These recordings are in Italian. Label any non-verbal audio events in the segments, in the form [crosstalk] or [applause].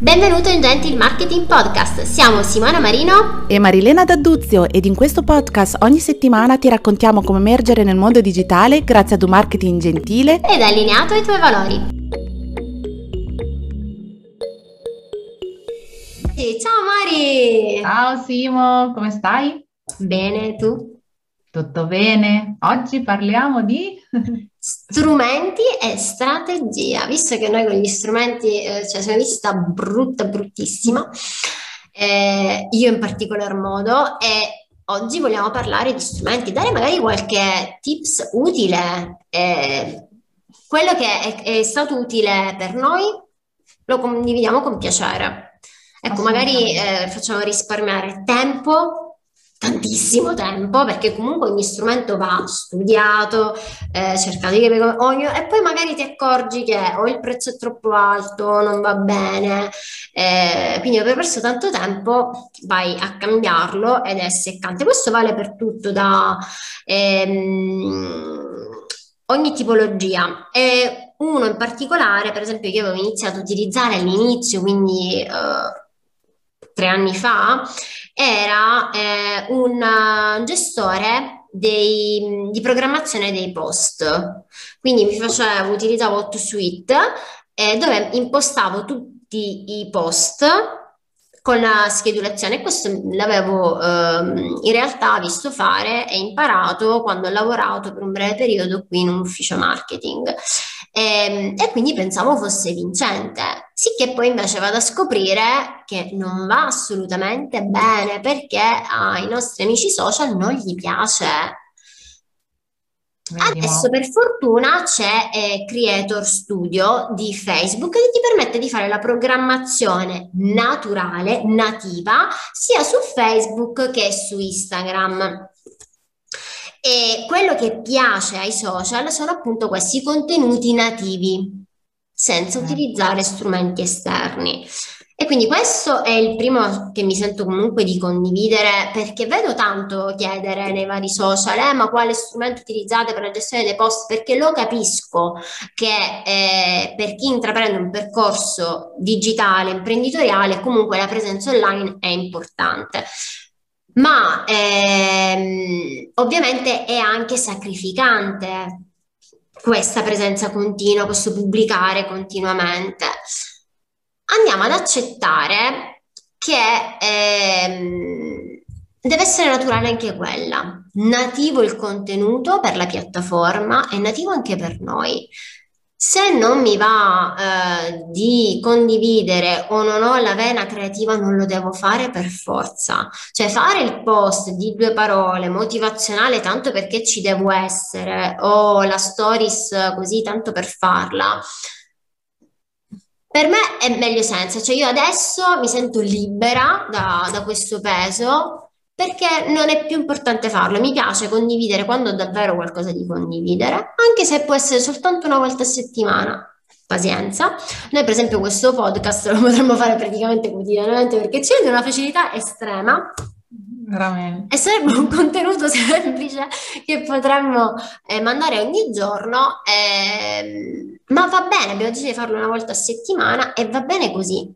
Benvenuto in Gentil Marketing Podcast, siamo Simona Marino e Marilena D'Adduzio ed in questo podcast ogni settimana ti raccontiamo come emergere nel mondo digitale grazie ad un marketing gentile ed allineato ai tuoi valori. Ciao Mari! Ciao Simo, come stai? Bene, tu? Tutto bene? Oggi parliamo di strumenti e strategia, visto che noi con gli strumenti eh, cioè, siamo vista brutta, bruttissima, eh, io in particolar modo, e oggi vogliamo parlare di strumenti, dare magari qualche tips utile. Eh, quello che è, è stato utile per noi lo condividiamo con piacere. Ecco, magari eh, facciamo risparmiare tempo tantissimo tempo perché comunque ogni strumento va studiato, eh, cercato di capire ogni, e poi magari ti accorgi che o il prezzo è troppo alto, non va bene, eh, quindi aver perso tanto tempo vai a cambiarlo ed è seccante. Questo vale per tutto da ehm, ogni tipologia. E uno in particolare, per esempio, che avevo iniziato a utilizzare all'inizio, quindi eh, tre anni fa, era eh, un uh, gestore dei, di programmazione dei post. Quindi mi facevo, utilizzavo HotSuite eh, dove impostavo tutti i post con la schedulazione. Questo l'avevo ehm, in realtà visto fare e imparato quando ho lavorato per un breve periodo qui in un ufficio marketing. E, ehm, e quindi pensavo fosse vincente, sicché poi invece vado a scoprire che non va assolutamente bene perché ai nostri amici social non gli piace. Vediamo. Adesso per fortuna c'è eh, Creator Studio di Facebook che ti permette di fare la programmazione naturale, nativa, sia su Facebook che su Instagram. E quello che piace ai social sono appunto questi contenuti nativi, senza mm. utilizzare strumenti esterni. E quindi questo è il primo che mi sento comunque di condividere perché vedo tanto chiedere nei vari social, eh, ma quale strumento utilizzate per la gestione dei post? Perché lo capisco che eh, per chi intraprende un percorso digitale, imprenditoriale, comunque la presenza online è importante ma ehm, ovviamente è anche sacrificante questa presenza continua, questo pubblicare continuamente. Andiamo ad accettare che ehm, deve essere naturale anche quella, nativo il contenuto per la piattaforma e nativo anche per noi. Se non mi va eh, di condividere o non ho la vena creativa, non lo devo fare per forza. Cioè fare il post di due parole motivazionale tanto perché ci devo essere o la stories così tanto per farla. Per me è meglio senza, cioè io adesso mi sento libera da, da questo peso perché non è più importante farlo. Mi piace condividere quando ho davvero qualcosa di condividere, anche se può essere soltanto una volta a settimana. Pazienza. Noi, per esempio, questo podcast lo potremmo fare praticamente quotidianamente perché c'è di una facilità estrema. Veramente. E sarebbe un contenuto [laughs] semplice che potremmo eh, mandare ogni giorno, eh, ma va bene, abbiamo deciso di farlo una volta a settimana e va bene così.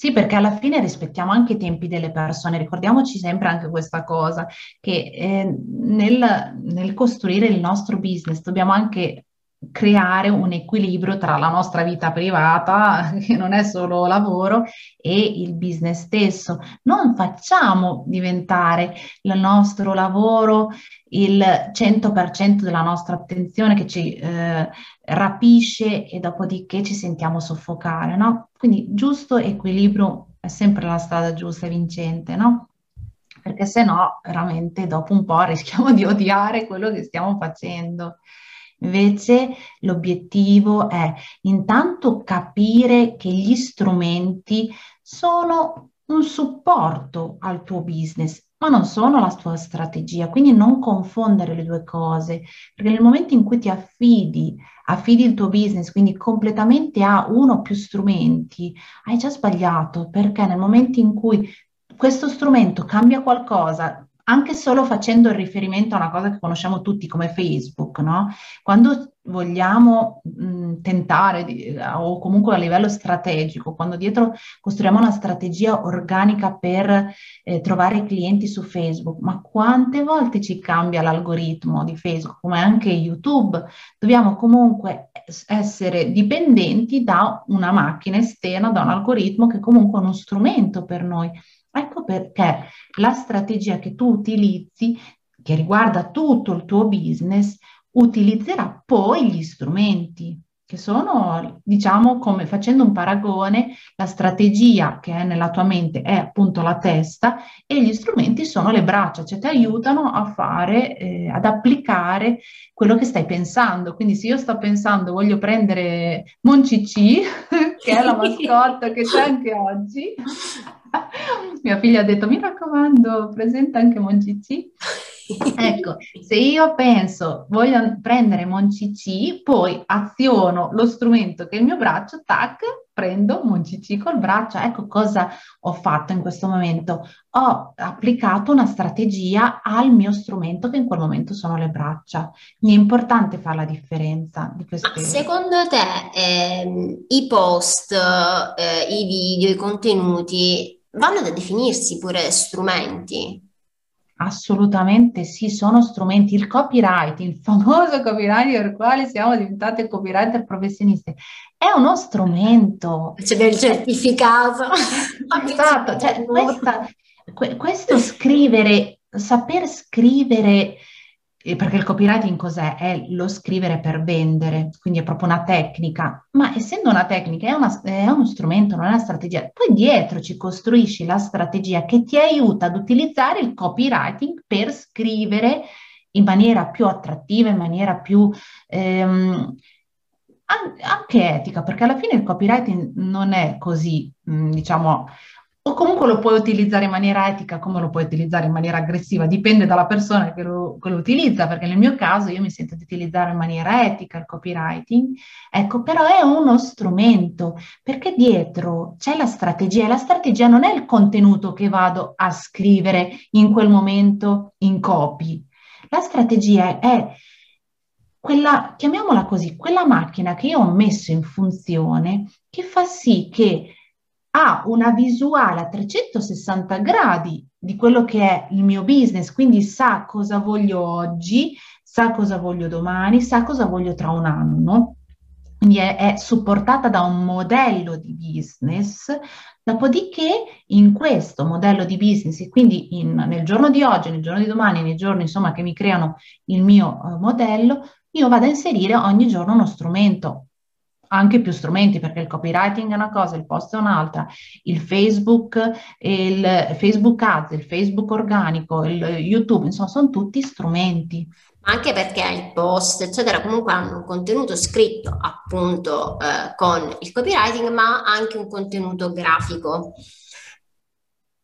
Sì, perché alla fine rispettiamo anche i tempi delle persone, ricordiamoci sempre anche questa cosa, che eh, nel, nel costruire il nostro business dobbiamo anche creare un equilibrio tra la nostra vita privata, [laughs] che non è solo lavoro, e il business stesso. Non facciamo diventare il nostro lavoro il 100% della nostra attenzione che ci eh, rapisce e dopodiché ci sentiamo soffocare, no? Quindi giusto equilibrio è sempre la strada giusta e vincente, no? Perché se no, veramente dopo un po' [laughs] rischiamo di odiare quello che stiamo facendo. Invece l'obiettivo è intanto capire che gli strumenti sono un supporto al tuo business, ma non sono la tua strategia, quindi non confondere le due cose, perché nel momento in cui ti affidi, affidi il tuo business, quindi completamente a uno o più strumenti, hai già sbagliato, perché nel momento in cui questo strumento cambia qualcosa, anche solo facendo riferimento a una cosa che conosciamo tutti come Facebook, no? Quando vogliamo mh, tentare, di, o comunque a livello strategico, quando dietro costruiamo una strategia organica per eh, trovare clienti su Facebook, ma quante volte ci cambia l'algoritmo di Facebook, come anche YouTube, dobbiamo comunque essere dipendenti da una macchina esterna, da un algoritmo che comunque è uno strumento per noi. Ecco perché la strategia che tu utilizzi, che riguarda tutto il tuo business, utilizzerà poi gli strumenti che sono, diciamo, come facendo un paragone, la strategia che è nella tua mente è appunto la testa e gli strumenti sono le braccia, cioè ti aiutano a fare, eh, ad applicare quello che stai pensando. Quindi se io sto pensando, voglio prendere Moncici, [laughs] che è la mascotte che c'è anche oggi, [laughs] mia figlia ha detto, mi raccomando, presenta anche Moncici. [laughs] Ecco, se io penso voglio prendere Moncici, poi aziono lo strumento che è il mio braccio, tac, prendo Moncici col braccio. Ecco cosa ho fatto in questo momento. Ho applicato una strategia al mio strumento che in quel momento sono le braccia. Mi è importante fare la differenza di queste. Secondo te ehm, i post, eh, i video, i contenuti vanno da definirsi pure strumenti? Assolutamente sì, sono strumenti. Il copyright, il famoso copyright per il quale siamo diventate copywriter professionisti, è uno strumento. C'è del certificato. esatto, cioè questa, questo scrivere, saper scrivere perché il copywriting cos'è? È lo scrivere per vendere, quindi è proprio una tecnica, ma essendo una tecnica è, una, è, uno strumento, non è una strategia. Poi dietro ci costruisci la strategia che ti aiuta ad utilizzare il copywriting per scrivere in maniera più attrattiva, in maniera più... Ehm, anche etica, perché alla fine il copywriting non è così, diciamo, o comunque lo puoi utilizzare in maniera etica come lo puoi utilizzare in maniera aggressiva, dipende dalla persona che lo, che lo, utilizza, perché nel mio caso io mi sento di utilizzare in maniera etica il copywriting, ecco, però è uno strumento, perché dietro c'è la strategia e la strategia non è il contenuto che vado a scrivere in quel momento in copy, la strategia è quella, chiamiamola così, quella macchina che io ho messo in funzione che fa sì che ha una visuale a 360 gradi di quello che è il mio business, quindi sa cosa voglio oggi, sa cosa voglio domani, sa cosa voglio tra un anno. Quindi è, è supportata da un modello di business, dopodiché in questo modello di business e quindi in, nel giorno di oggi, nel giorno di domani, nei giorni insomma che mi creano il mio uh, modello, io vado a inserire ogni giorno uno strumento anche più strumenti perché il copywriting è una cosa, il post è un'altra, il Facebook, il Facebook Ads, il Facebook organico, il YouTube, insomma, sono tutti strumenti. Anche perché il post, eccetera, comunque hanno un contenuto scritto appunto eh, con il copywriting, ma anche un contenuto grafico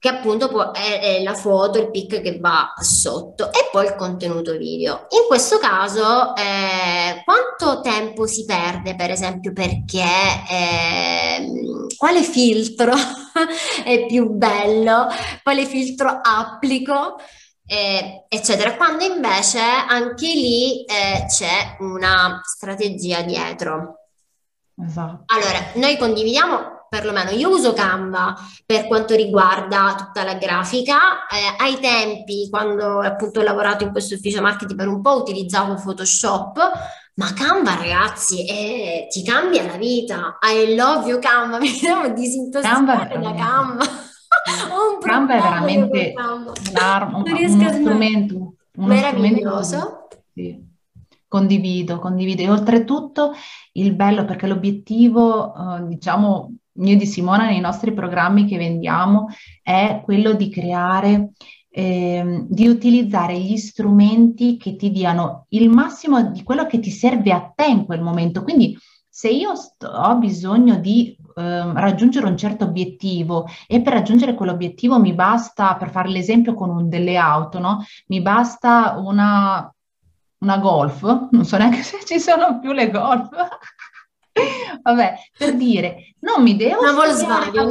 che appunto può, è, è, la foto, il pic che va sotto e poi il contenuto video. In questo caso, eh, quanto tempo si perde, per esempio, perché eh, quale filtro [laughs] è più bello, quale filtro applico, eh, eccetera, quando invece anche lì eh, c'è una strategia dietro. Esatto. Allora, noi condividiamo perlomeno io uso Canva per quanto riguarda tutta la grafica. Eh, ai tempi, quando appunto ho lavorato in questo ufficio marketing per un po', utilizzavo Photoshop, ma Canva, ragazzi, eh, ti cambia la vita. I love you Canva, [laughs] mi devo disintossicare da Canva. Canva è veramente Canva. [laughs] un, uno strumento uno meraviglioso. Strumento, sì. Condivido, condivido. E oltretutto il bello, perché l'obiettivo, eh, diciamo, io di Simona nei nostri programmi che vendiamo è quello di creare, eh, di utilizzare gli strumenti che ti diano il massimo di quello che ti serve a te in quel momento. Quindi se io sto, ho bisogno di eh, raggiungere un certo obiettivo e per raggiungere quell'obiettivo mi basta, per fare l'esempio con un, delle auto, no? mi basta una, una golf, non so neanche [laughs] se ci sono più le golf. Vabbè, per dire, non mi devo... Una Volkswagen,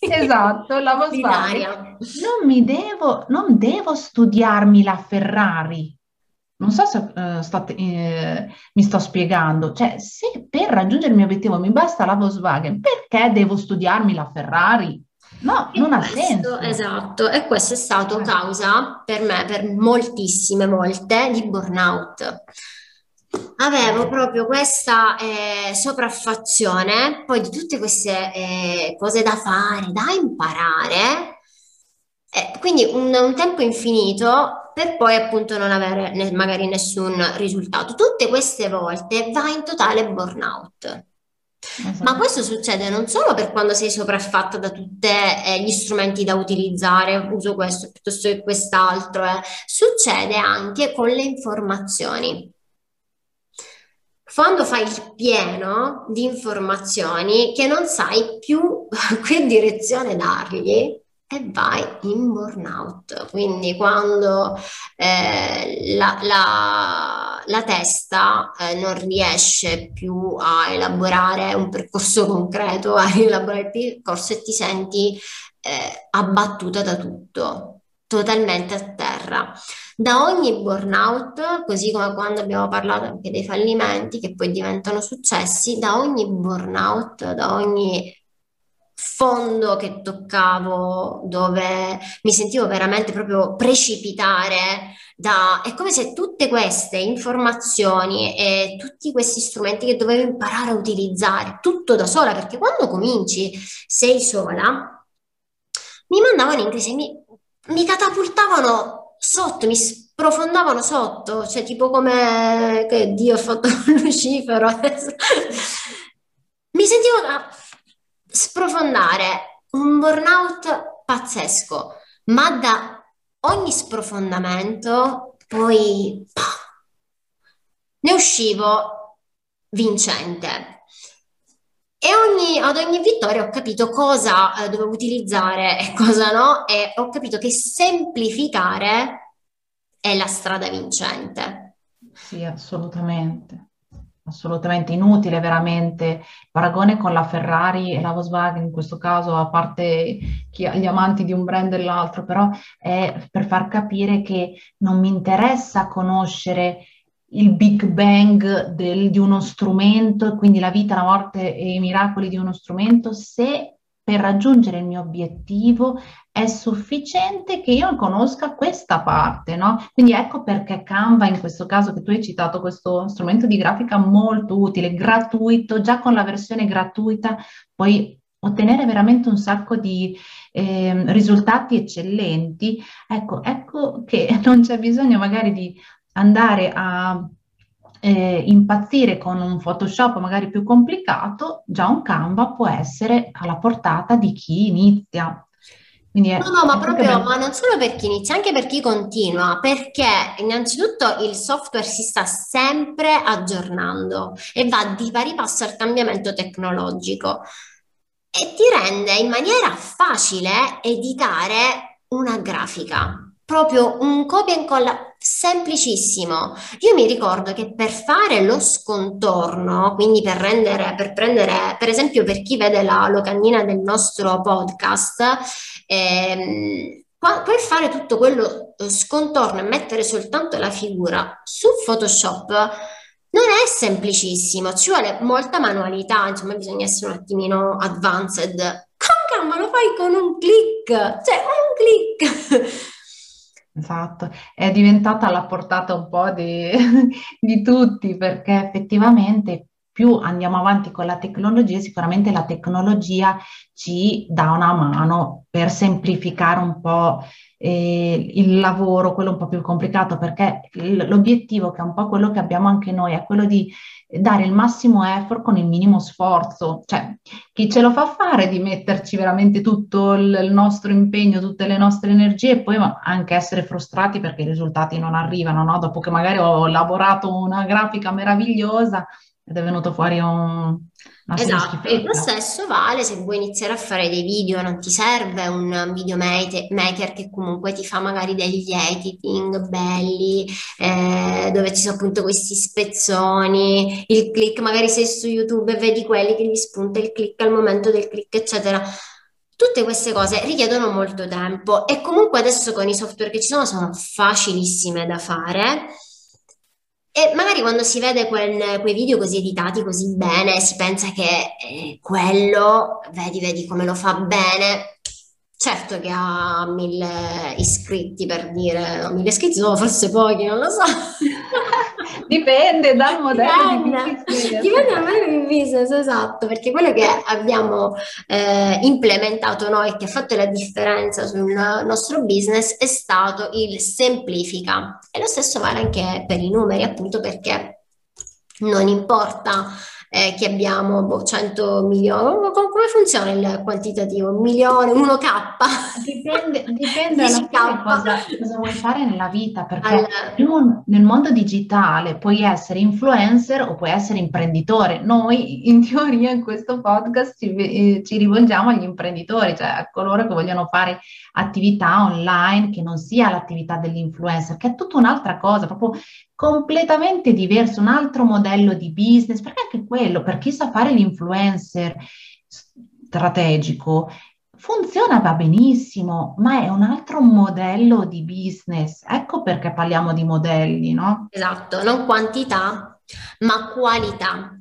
esatto, la [laughs] Volkswagen. Non mi devo, non devo studiarmi la Ferrari. Non so se uh, sto, eh, mi sto spiegando, cioè se per raggiungere il mio obiettivo mi basta la Volkswagen, perché devo studiarmi la Ferrari? No, e non questo, ha senso. Esatto, e questo è stato eh. causa per me, per moltissime volte, di burnout. Avevo proprio questa eh, sopraffazione, poi di tutte queste eh, cose da fare, da imparare, eh, quindi un, un, tempo infinito per poi appunto non avere ne, magari nessun risultato. Tutte queste volte va in totale burnout. Esatto. Ma questo succede non solo per quando sei sopraffatta da tutti eh, gli strumenti da utilizzare, uso questo piuttosto che quest'altro, eh. succede anche con le informazioni. Quando fai il pieno di informazioni che non sai più [laughs] che direzione dargli, e vai in burnout. Quindi quando eh, la, la, la, testa eh, non riesce più a elaborare un percorso concreto, a rielaborare il percorso e ti senti eh, abbattuta da tutto, totalmente a terra. Da ogni burnout, così come quando abbiamo parlato anche dei fallimenti che poi diventano successi, da ogni burnout, da ogni fondo che toccavo, dove mi sentivo veramente proprio precipitare da... È come se tutte queste informazioni e tutti questi strumenti che dovevo imparare a utilizzare, tutto da sola, perché quando cominci sei sola, mi mandavano in crisi, mi, mi catapultavano sotto, mi sprofondavano sotto, cioè tipo come che Dio ha fatto [laughs] Lucifero. mi sentivo da sprofondare un burnout pazzesco, ma da ogni sprofondamento poi pah, ne uscivo vincente. E ogni, ad ogni vittoria ho capito cosa eh, dovevo utilizzare e [laughs] cosa no, e ho capito che semplificare è la strada vincente. Sì, assolutamente assolutamente inutile veramente il paragone con la Ferrari e la Volkswagen in questo caso, a parte chi, gli amanti di un brand e l'altro, però è per far capire che non mi interessa conoscere il Big Bang del, di uno strumento, quindi la vita, la morte e i miracoli di uno strumento, se per raggiungere il mio obiettivo è sufficiente che io conosca questa parte, no? Quindi ecco perché Canva, in questo caso che tu hai citato questo strumento di grafica molto utile, gratuito, già con la versione gratuita puoi ottenere veramente un sacco di eh, risultati eccellenti. Ecco, ecco che [laughs] non c'è bisogno magari di andare a eh, impazzire con un Photoshop magari più complicato, già un Canva può essere alla portata di chi inizia. È, no, no, ma proprio, ma non solo per chi inizia, anche per chi continua, perché innanzitutto il software si sta sempre aggiornando e va di pari passo al cambiamento tecnologico e ti rende in maniera facile editare una grafica proprio un copia e incolla semplicissimo. Io mi ricordo che per fare lo scontorno, quindi per rendere, per prendere, per esempio, per chi vede la locandina del nostro podcast, ehm, per fare tutto quello eh, scontorno e mettere soltanto la figura su Photoshop non è semplicissimo, ci vuole molta manualità, insomma bisogna essere un attimino advanced. Con Canva lo fai con un click, cioè un click. [laughs] Esatto, è diventata alla portata un po' di, [laughs] di tutti perché effettivamente più andiamo avanti con la tecnologia, sicuramente la tecnologia ci dà una mano per semplificare un po' eh, il lavoro, quello un po' più complicato, perché l'obiettivo, che è un po' quello che abbiamo anche noi, è quello di dare il massimo effort con il minimo sforzo. Cioè, chi ce lo fa fare di metterci veramente tutto il nostro impegno, tutte le nostre energie e poi anche essere frustrati perché i risultati non arrivano, no? Dopo che magari ho lavorato una grafica meravigliosa ed è venuto fuori un, Esatto, lo stesso vale se vuoi iniziare a fare dei video, non ti serve un video maker che comunque ti fa magari degli editing belli, eh, dove ci sono appunto questi spezzoni, il click, magari sei su YouTube e vedi quelli che gli spunta il click al momento del click, eccetera. Tutte queste cose richiedono molto tempo e comunque adesso con i software che ci sono sono facilissime da fare. E magari quando si vede quel, quei video così editati così bene, si pensa che eh, quello, vedi, vedi come lo fa bene. Certo che ha mille iscritti per dire, no, mille iscritti sono forse pochi, non lo so. [laughs] Dipende dal modello dipende, di business. Dipende dal modello di business, esatto, perché quello che abbiamo eh, implementato noi, che ha fatto la differenza sul nostro business, è stato il semplifica. E lo stesso vale anche per i numeri, appunto perché non importa eh, che abbiamo boh, 100 milioni. Come funziona il quantitativo? Un milione, 1K? [laughs] Dipende, dipende da cosa, cosa, vuoi fare nella vita, perché allora. nel mondo digitale puoi essere influencer o puoi essere imprenditore. Noi in teoria in questo podcast ci, eh, ci rivolgiamo agli imprenditori, cioè a coloro che vogliono fare attività online che non sia l'attività dell'influencer, che è tutta un'altra cosa, proprio completamente diverso, un altro modello di business, perché anche quello, per chi sa fare l'influencer strategico, funziona, va benissimo, ma è un altro modello di business. Ecco perché parliamo di modelli, no? Esatto, non quantità, ma qualità.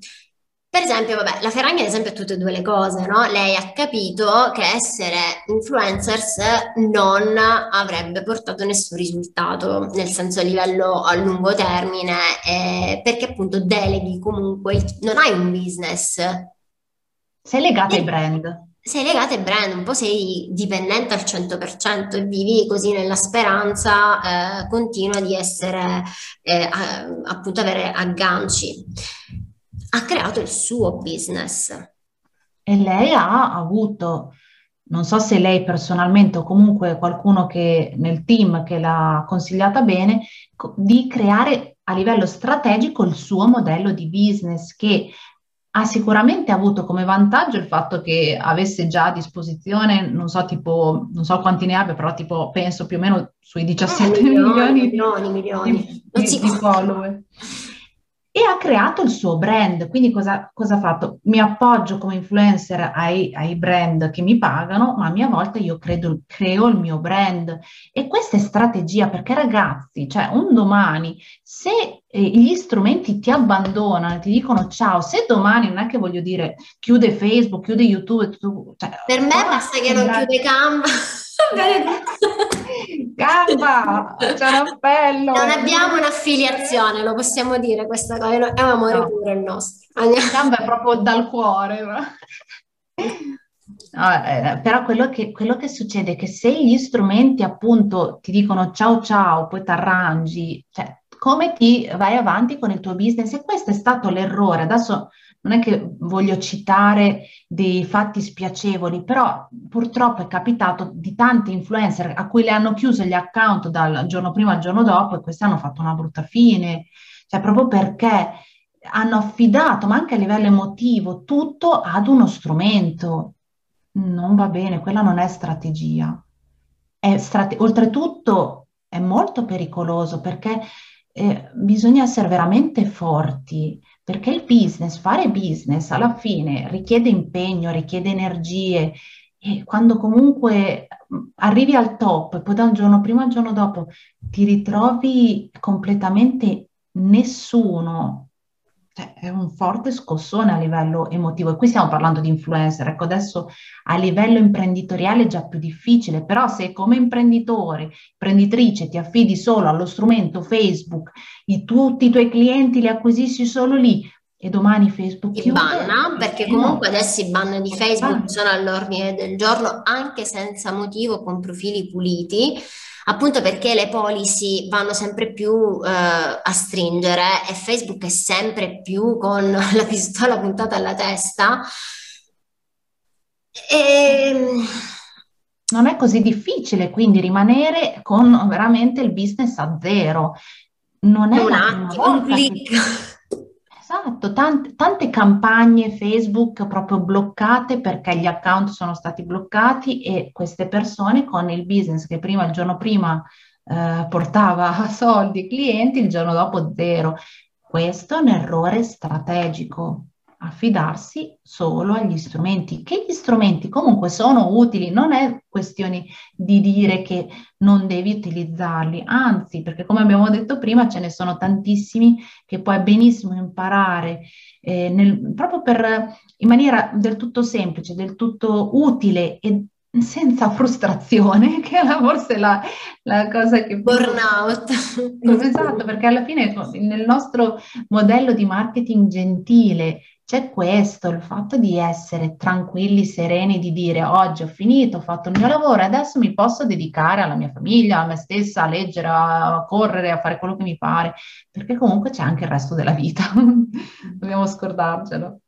Per esempio, vabbè, la Ferragni ad esempio è tutte e due le cose, no? Lei ha capito che essere influencers non avrebbe portato nessun risultato, nel senso a livello a lungo termine, eh, perché appunto deleghi comunque, non hai un business. Sei legata ai brand. Sei legata ai brand, un po' sei dipendente al 100% e vivi così nella speranza eh, continua di essere, eh, appunto avere agganci ha creato il suo business. E lei ha avuto, non so se lei personalmente o comunque qualcuno che nel team che l'ha consigliata bene, di creare a livello strategico il suo modello di business che ha sicuramente avuto come vantaggio il fatto che avesse già a disposizione, non so tipo, non so quanti ne abbia, però tipo penso più o meno sui 17 eh, milioni, milioni, milioni, di, di, di follower e ha creato il suo brand. Quindi cosa, cosa ha fatto? Mi appoggio come influencer ai, ai, brand che mi pagano, ma a mia volta io credo, creo il mio brand. E questa è strategia perché ragazzi, cioè un domani, se eh, gli strumenti ti abbandonano, ti dicono ciao, se domani non è che voglio dire chiude Facebook, chiude YouTube, tu, cioè, per me basta che non chiude Canva. [laughs] Gamba, c'è un appello. Non abbiamo un'affiliazione, lo possiamo dire questa cosa, è un amore no. puro il nostro. Gamba è proprio dal cuore. No, eh, però quello che, quello che, succede è che se gli strumenti appunto ti dicono ciao ciao, poi ti arrangi, cioè come ti vai avanti con il tuo business e questo è stato l'errore. Adesso non è che voglio citare dei fatti spiacevoli, però purtroppo è capitato di tanti influencer a cui le hanno chiuso gli account dal giorno prima al giorno dopo e questi hanno fatto una brutta fine, cioè proprio perché hanno affidato, ma anche a livello emotivo, tutto ad uno strumento. Non va bene, quella non è strategia. È strate- oltretutto è molto pericoloso perché eh, bisogna essere veramente forti perché il business, fare business alla fine richiede impegno, richiede energie e quando comunque arrivi al top poi da un giorno prima al giorno dopo ti ritrovi completamente nessuno, cioè, è un forte scossone a livello emotivo. E qui stiamo parlando di influencer, ecco adesso a livello imprenditoriale è già più difficile, però se come imprenditore, imprenditrice ti affidi solo allo strumento Facebook, i, tutti i tuoi clienti li acquisisci solo lì, e domani Facebook ti banna perché comunque adesso i ban di Facebook sono all'ordine del giorno anche senza motivo con profili puliti appunto perché le policy vanno sempre più eh, a stringere e Facebook è sempre più con [laughs] la pistola puntata alla testa. E... Ehm, non è così difficile quindi rimanere con veramente il business a zero. Non è un attimo, un clic. Che Esatto, tante, tante campagne Facebook proprio bloccate perché gli account sono stati bloccati e queste persone con il business che prima, il giorno prima eh, portava [laughs] soldi ai clienti, il giorno dopo zero. Questo è un errore strategico. Affidarsi solo agli strumenti, che gli strumenti comunque sono utili, non è questione di dire che non devi utilizzarli, anzi, perché come abbiamo detto prima ce ne sono tantissimi che puoi benissimo imparare eh, nel, proprio per, in maniera del tutto semplice, del tutto utile e senza frustrazione, [laughs] che è forse la, la cosa che... Burnout. Esatto, perché alla fine nel nostro modello di marketing gentile c'è questo, il fatto di essere tranquilli, sereni, di dire oggi ho finito, ho fatto il mio lavoro adesso mi posso dedicare alla mia famiglia, a me stessa, a leggere, a correre, a fare quello che mi pare, perché comunque c'è anche il resto della vita, [laughs] dobbiamo scordarcelo.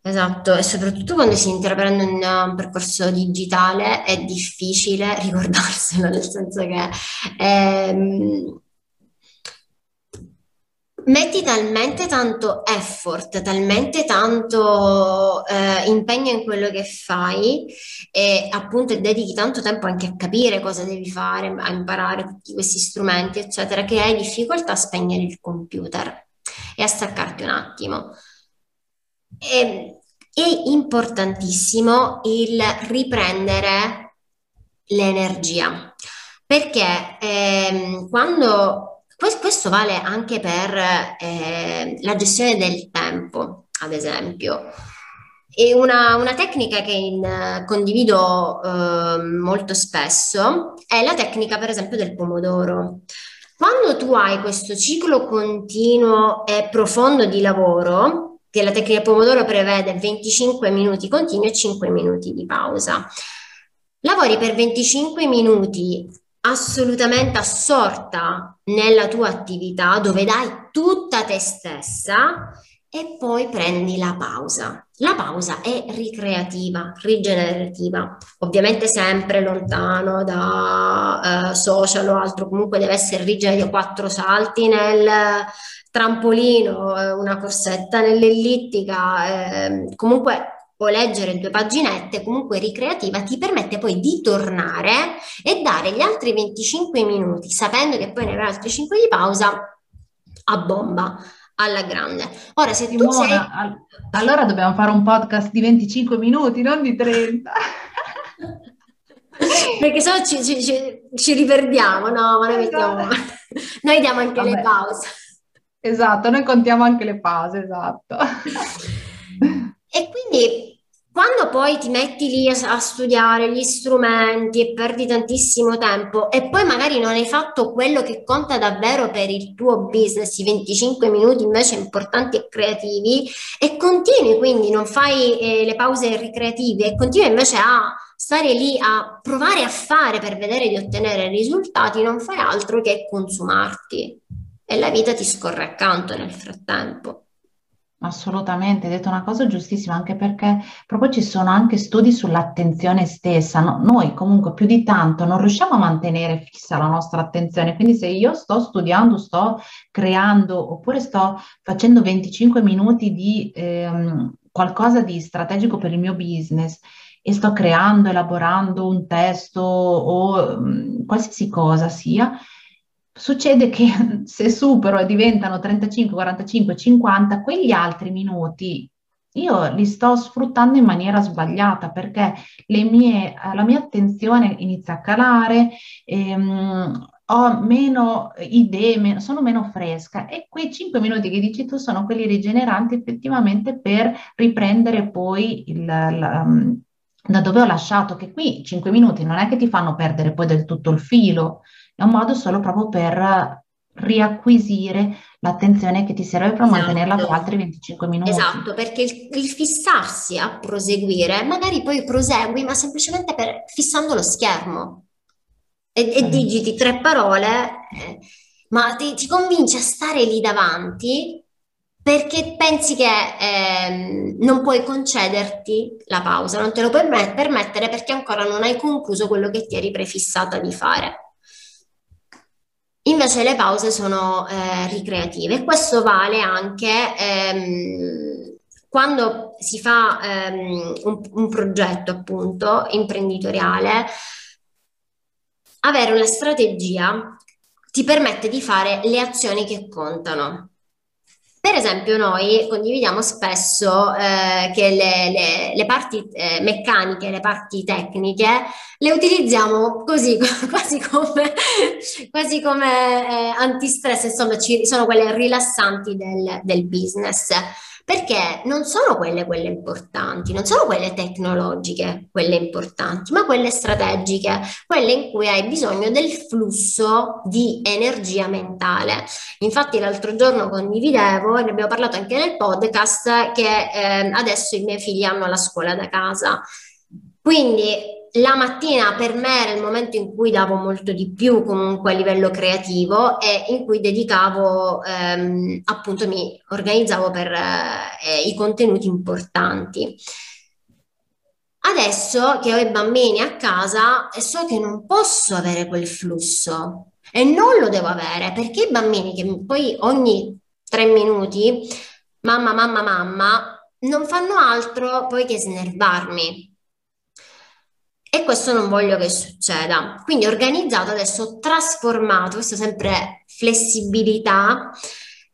Esatto, e soprattutto quando si intraprende un percorso digitale è difficile ricordarselo, [laughs] nel senso che ehm, metti talmente tanto effort, talmente tanto eh, impegno in quello che fai e appunto dedichi tanto tempo anche a capire cosa devi fare, a imparare tutti questi strumenti, eccetera, che hai difficoltà a spegnere il computer e a staccarti un attimo. E, è importantissimo il riprendere l'energia, perché ehm, quando questo vale anche per eh, la gestione del tempo, ad esempio. E una, una tecnica che in, condivido eh, molto spesso è la tecnica, per esempio, del pomodoro. Quando tu hai questo ciclo continuo e profondo di lavoro, che la tecnica pomodoro prevede 25 minuti continui e 5 minuti di pausa. Lavori per 25 minuti assolutamente assorta nella tua attività dove dai tutta te stessa e poi prendi la pausa. La pausa è ricreativa, rigenerativa, ovviamente sempre lontano da uh, social o altro, comunque deve essere rigenerativa, quattro salti nel trampolino, eh, una corsetta nell'ellittica, eh, comunque o leggere due paginette, comunque ricreativa, ti permette poi di tornare e dare gli altri 25 minuti, sapendo che poi ne avrai altri 5 di pausa, a bomba, alla grande. Ora, se Simona, tu sei... Allora dobbiamo fare un podcast di 25 minuti, non di 30. [laughs] Perché se no ci, ci, ci, ci, riperdiamo, no? Ma noi, mettiamo... [laughs] noi diamo anche Vabbè. le pause. Esatto, noi contiamo anche le pause, esatto. [laughs] E quindi quando poi ti metti lì a, a, studiare gli strumenti e perdi tantissimo tempo e poi magari non hai fatto quello che conta davvero per il tuo business, i 25 minuti invece importanti e creativi e continui quindi, non fai eh, le pause ricreative e continui invece a stare lì a provare a fare per vedere di ottenere risultati, non fai altro che consumarti e la vita ti scorre accanto nel frattempo. Assolutamente, hai detto una cosa giustissima, anche perché proprio ci sono anche studi sull'attenzione stessa. No? Noi comunque più di tanto non riusciamo a mantenere fissa la nostra attenzione, quindi se io sto studiando, sto creando oppure sto facendo 25 minuti di ehm, qualcosa di strategico per il mio business e sto creando, elaborando un testo o mh, mm, qualsiasi cosa sia, Succede che [laughs] se supero e diventano 35, 45, 50, quegli altri minuti io li sto sfruttando in maniera sbagliata perché mie, la mia attenzione inizia a calare, ehm, ho meno idee, sono meno fresca e quei 5 minuti che dici tu sono quelli rigeneranti effettivamente per riprendere poi il, la, da dove ho lasciato, che qui 5 minuti non è che ti fanno perdere poi del tutto il filo, è un modo solo proprio per riacquisire l'attenzione che ti serve per esatto. mantenerla per altri 25 minuti. Esatto, perché il, il, fissarsi a proseguire, magari poi prosegui, ma semplicemente per, fissando lo schermo e, e digiti tre parole, eh, ma ti, ti convince a stare lì davanti perché pensi che eh, non puoi concederti la pausa, non te lo puoi permettere perché ancora non hai concluso quello che ti eri prefissata di fare. Invece le pause sono eh, ricreative e questo vale anche ehm, quando si fa ehm, un, un progetto appunto imprenditoriale, avere una strategia ti permette di fare le azioni che contano. Per esempio, noi condividiamo spesso eh, che le, le, le parti eh, meccaniche, le parti tecniche, le utilizziamo così, [laughs] quasi come, quasi come eh, antistress, insomma, ci, sono quelle rilassanti del, del business perché non sono quelle quelle importanti, non sono quelle tecnologiche quelle importanti, ma quelle strategiche, quelle in cui hai bisogno del flusso di energia mentale. Infatti l'altro giorno condividevo, e ne abbiamo parlato anche nel podcast, che eh, adesso i miei figli hanno la scuola da casa. Quindi la mattina per me era il momento in cui davo molto di più comunque a livello creativo e in cui dedicavo, ehm, appunto mi organizzavo per eh, i contenuti importanti. Adesso che ho i bambini a casa so che non posso avere quel flusso e non lo devo avere perché i bambini che poi ogni tre minuti mamma, mamma, mamma non fanno altro poi che snervarmi e questo non voglio che succeda. Quindi organizzato adesso, ho trasformato, questo sempre flessibilità,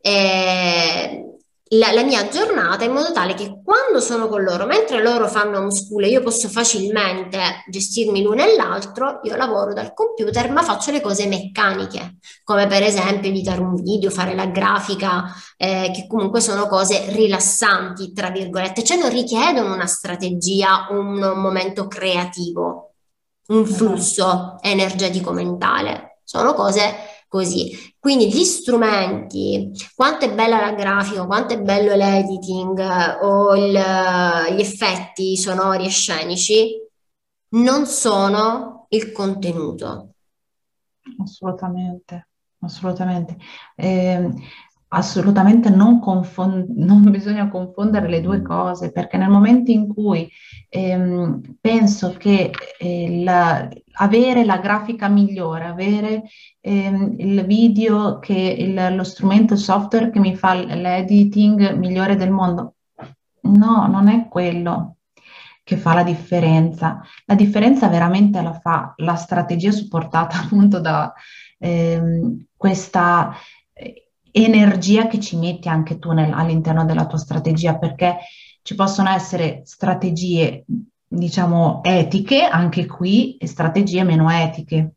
eh, la, la, mia giornata in modo tale che quando sono con loro, mentre loro fanno school, io posso facilmente gestirmi l'uno e l'altro, io lavoro dal computer ma faccio le cose meccaniche, come per esempio editare un video, fare la grafica, eh, che comunque sono cose rilassanti, tra virgolette, cioè non richiedono una strategia, un, un momento creativo, un esatto. flusso energetico mentale, sono cose così. Quindi gli strumenti, quanto è bella la grafica, quanto è bello l'editing o il, gli effetti sonori e scenici, non sono il contenuto. Assolutamente, assolutamente. Eh, assolutamente non, confond- non, [laughs] bisogna confondere le due cose, perché nel momento in cui ehm, penso che eh, la, avere la grafica migliore, avere ehm, il video che il, lo strumento, software che mi fa l'editing migliore del mondo, no, non è quello che fa la differenza. La differenza veramente la fa la strategia supportata [laughs] appunto da ehm, questa energia che ci metti anche tu nel, all'interno della tua strategia, perché ci possono essere strategie, diciamo, etiche anche qui e strategie meno etiche,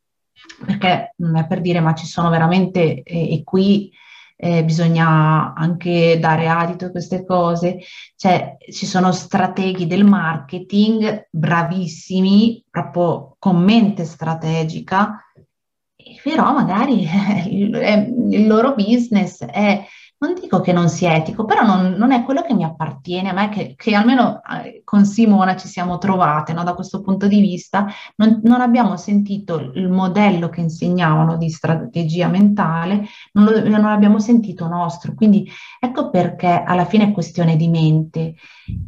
perché non è per dire, ma ci sono veramente, eh, e qui eh, bisogna anche dare adito a queste cose, cioè ci sono strateghi del marketing bravissimi, proprio con mente strategica, però magari [laughs] il, il loro business è, non dico che non sia etico, però non, non è quello che mi appartiene a me, che, che almeno eh, con Simona ci siamo trovate no? da questo punto di vista, non, non, abbiamo sentito il modello che insegnavano di strategia mentale, non, lo, non l'abbiamo sentito nostro, quindi ecco perché alla fine è questione di mente.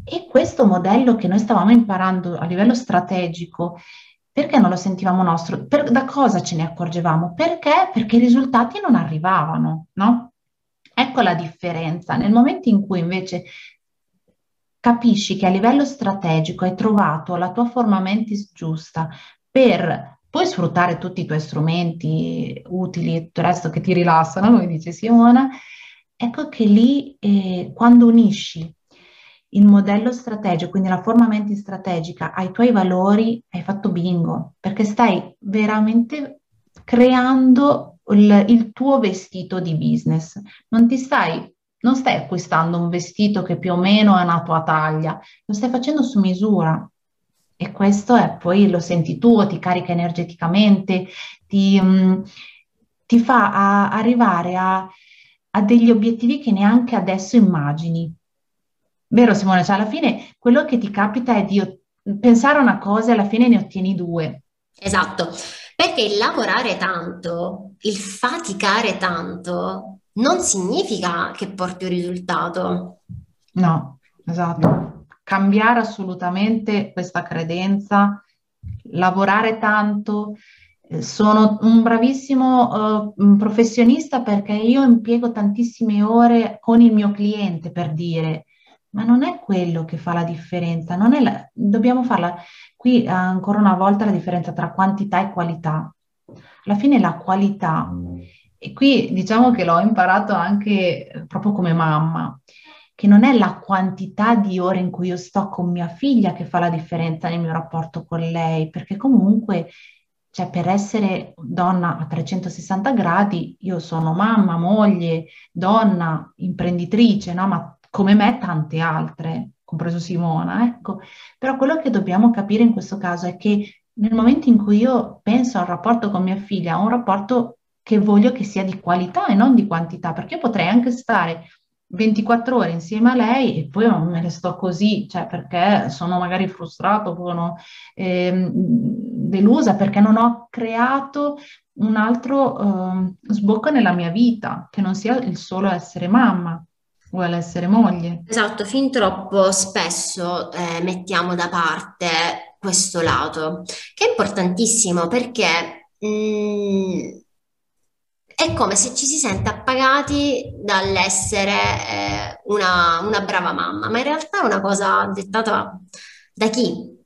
E questo modello che noi stavamo imparando a livello strategico, perché non lo sentivamo nostro? Per, da cosa ce ne accorgevamo? Perché? Perché i risultati non arrivavano, no? La differenza. Nel momento in cui invece capisci che a livello strategico hai trovato la tua forma mentis giusta per poi sfruttare tutti i tuoi strumenti utili e tutto il resto che ti rilassano, come dice Simona, ecco che lì eh, quando unisci il modello strategico, quindi la forma menti strategica ai tuoi valori, hai fatto bingo, perché stai veramente creando il, il tuo vestito di business. Non ti stai non stai acquistando un vestito che più o meno è una tua taglia, lo stai facendo su misura. E questo è poi lo senti tu, ti carica energeticamente, ti, um, ti fa a, arrivare a, a, degli obiettivi che neanche adesso immagini. Vero Simone? Cioè alla fine quello che ti capita è di pensare a una cosa e alla fine ne ottieni due. Esatto, perché il lavorare tanto, il faticare tanto, non significa che porti un risultato. No, esatto. Cambiare assolutamente questa credenza, lavorare tanto. Eh, sono un bravissimo uh, professionista perché io impiego tantissime ore con il mio cliente per dire ma non è quello che fa la differenza, la, dobbiamo farla qui ancora una volta la differenza tra quantità e qualità. Alla fine la qualità E qui diciamo che l'ho imparato anche proprio come mamma, che non è la quantità di ore in cui io sto con mia figlia che fa la differenza nel mio rapporto con lei, perché comunque, cioè, per essere donna a 360 gradi, io sono mamma, moglie, donna, imprenditrice, no? Ma come me tante altre, compreso Simona, ecco. Però quello che dobbiamo capire in questo caso è che nel momento in cui io penso al rapporto con mia figlia, ho un rapporto che voglio che sia di qualità e non di quantità, perché io potrei anche stare 24 ore insieme a lei e poi me ne sto così, cioè perché sono magari frustrato, sono eh, delusa perché non ho creato un altro eh, sbocco nella mia vita, che non sia il solo essere mamma o l'essere moglie. Esatto, fin troppo spesso eh, mettiamo da parte questo lato, che è importantissimo perché mh, mm, è come se ci si sente appagati dall'essere eh, una, una brava mamma, ma in realtà è una cosa dettata da chi?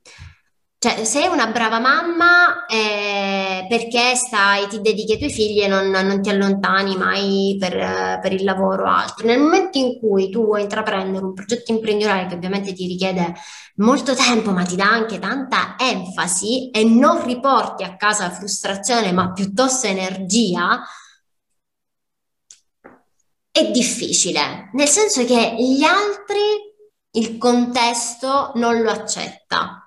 Cioè, sei una brava mamma eh, perché stai, ti dedichi ai tuoi figli e non, non ti allontani mai per, per, il lavoro o altro. Nel momento in cui tu vuoi intraprendere un progetto imprenditoriale che ovviamente ti richiede molto tempo, ma ti dà anche tanta enfasi e non riporti a casa frustrazione, ma piuttosto energia, è difficile, nel senso che gli altri, il contesto non lo accetta.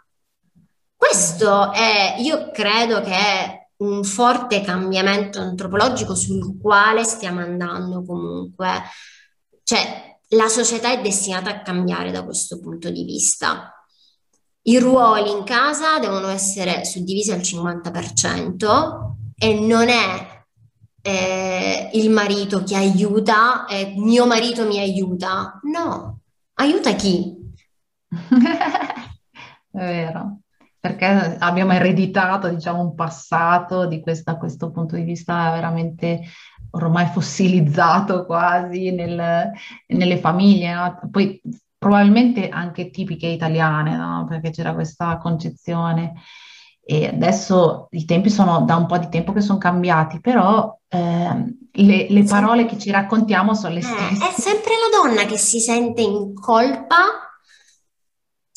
Questo è, io credo che è un forte cambiamento antropologico sul quale stiamo andando comunque. Cioè, la società è destinata a cambiare da questo punto di vista. I ruoli in casa devono essere suddivisi al 50% e non è eh, il marito che aiuta, eh, mio marito mi aiuta. No, aiuta chi? [laughs] È vero, perché abbiamo ereditato, diciamo, un passato di questa, questo punto di vista veramente ormai fossilizzato quasi nel, nelle famiglie, no? Poi probabilmente anche tipiche italiane, no? Perché c'era questa concezione. E adesso i tempi sono da un po' di tempo che sono cambiati, però eh, le, le, parole che ci raccontiamo sono le stesse. Eh, è sempre la donna che si sente in colpa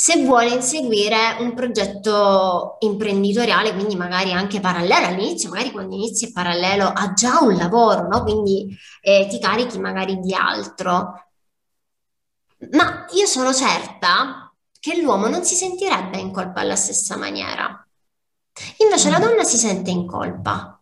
se vuole inseguire un progetto imprenditoriale, quindi magari anche parallelo all'inizio, magari quando inizi parallelo ha già un lavoro, no? Quindi eh, ti carichi magari di altro. Ma io sono certa che l'uomo non si sentirebbe in colpa alla stessa maniera. Invece la mm. donna si sente in colpa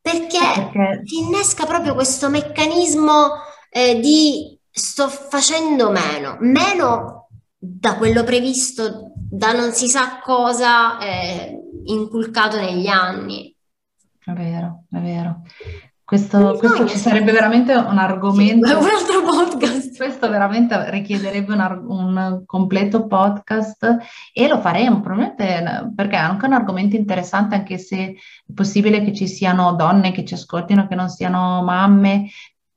perché, perché... ti innesca proprio questo meccanismo eh, di sto facendo meno, meno da quello previsto, da non si sa cosa eh, inculcato negli anni. È vero, è vero. Questo, questo ci sarebbe veramente un argomento. Sì, un altro podcast. Questo veramente richiederebbe un, un, completo podcast e lo faremo probabilmente perché è anche un argomento interessante, anche se è possibile che ci siano donne che ci ascoltino che non siano mamme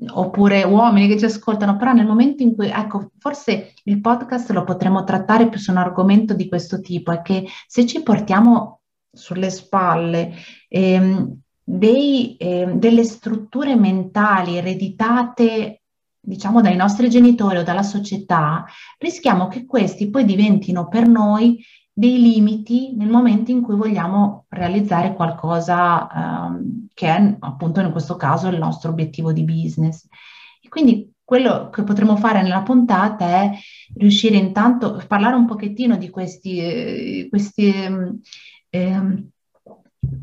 oppure uomini che ci ascoltano, però nel momento in cui, ecco, forse il podcast lo potremo trattare più su un argomento di questo tipo, è che se ci portiamo sulle spalle ehm, dei, eh, delle strutture mentali ereditate, diciamo, dai nostri genitori o dalla società, rischiamo che questi poi diventino per noi dei limiti nel momento in cui vogliamo realizzare qualcosa um, che è appunto in questo caso il nostro obiettivo di business. E quindi quello che potremmo fare nella puntata è riuscire intanto a parlare un pochettino di questi, questi eh,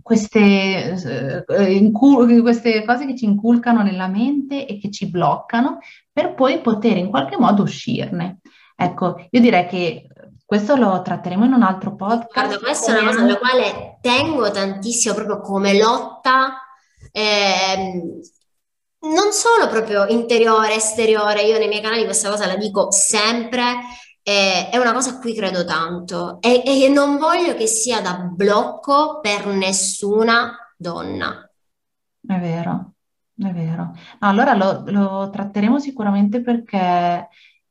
queste, eh, incul- queste cose che ci inculcano nella mente e che ci bloccano per poi poter in qualche modo uscirne. Ecco, io direi che questo lo tratteremo in un altro podcast. Guarda, questa è una cosa alla quale tengo tantissimo proprio come lotta, eh, non solo proprio interiore, esteriore, io nei miei canali questa cosa la dico sempre, è, è una cosa a cui credo tanto e, e non voglio che sia da blocco per nessuna donna. È vero, è vero. No, allora lo, lo, tratteremo sicuramente perché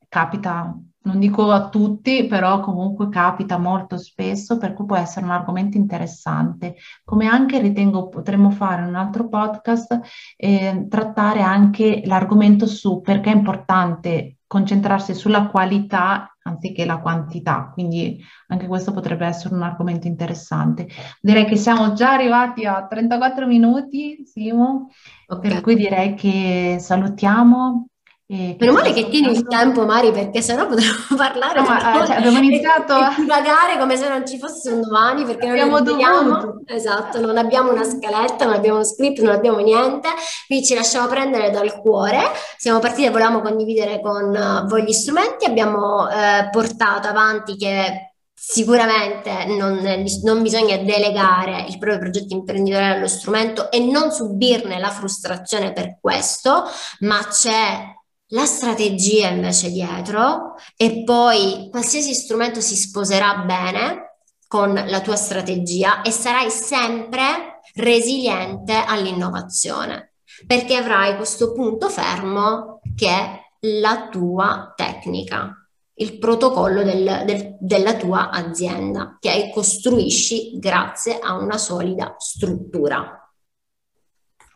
capita non dico a tutti, però comunque capita molto spesso, per cui può essere un argomento interessante. Come anche ritengo potremmo fare un altro podcast, eh, trattare anche l'argomento su perché è importante concentrarsi sulla qualità anziché la quantità, quindi anche questo potrebbe essere un argomento interessante. Direi che siamo già arrivati a 34 minuti, Simo, okay. per cui direi che salutiamo e Meno male che tieni il tempo, Mari, perché sennò potremmo [laughs] parlare. No, ma, eh, cioè, abbiamo iniziato a divagare come se non ci fosse un domani, perché abbiamo non abbiamo, esatto, non abbiamo una scaletta, non abbiamo uno script, non abbiamo niente, quindi ci lasciamo prendere dal cuore. Siamo partiti e volevamo condividere con eh, voi gli strumenti, abbiamo eh, portato avanti che Sicuramente non, non, bisogna delegare il proprio progetto imprenditoriale allo strumento e non subirne la frustrazione per questo, ma c'è la strategia invece dietro e poi qualsiasi strumento si sposerà bene con la tua strategia e sarai sempre resiliente all'innovazione perché avrai questo punto fermo che è la tua tecnica, il protocollo del, del, della tua azienda che costruisci grazie a una solida struttura.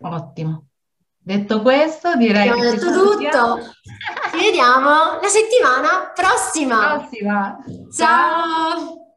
Ottimo. Detto questo, direi Abbiamo detto tutto. Ci vediamo la settimana prossima. Prossima. Ciao. Ciao.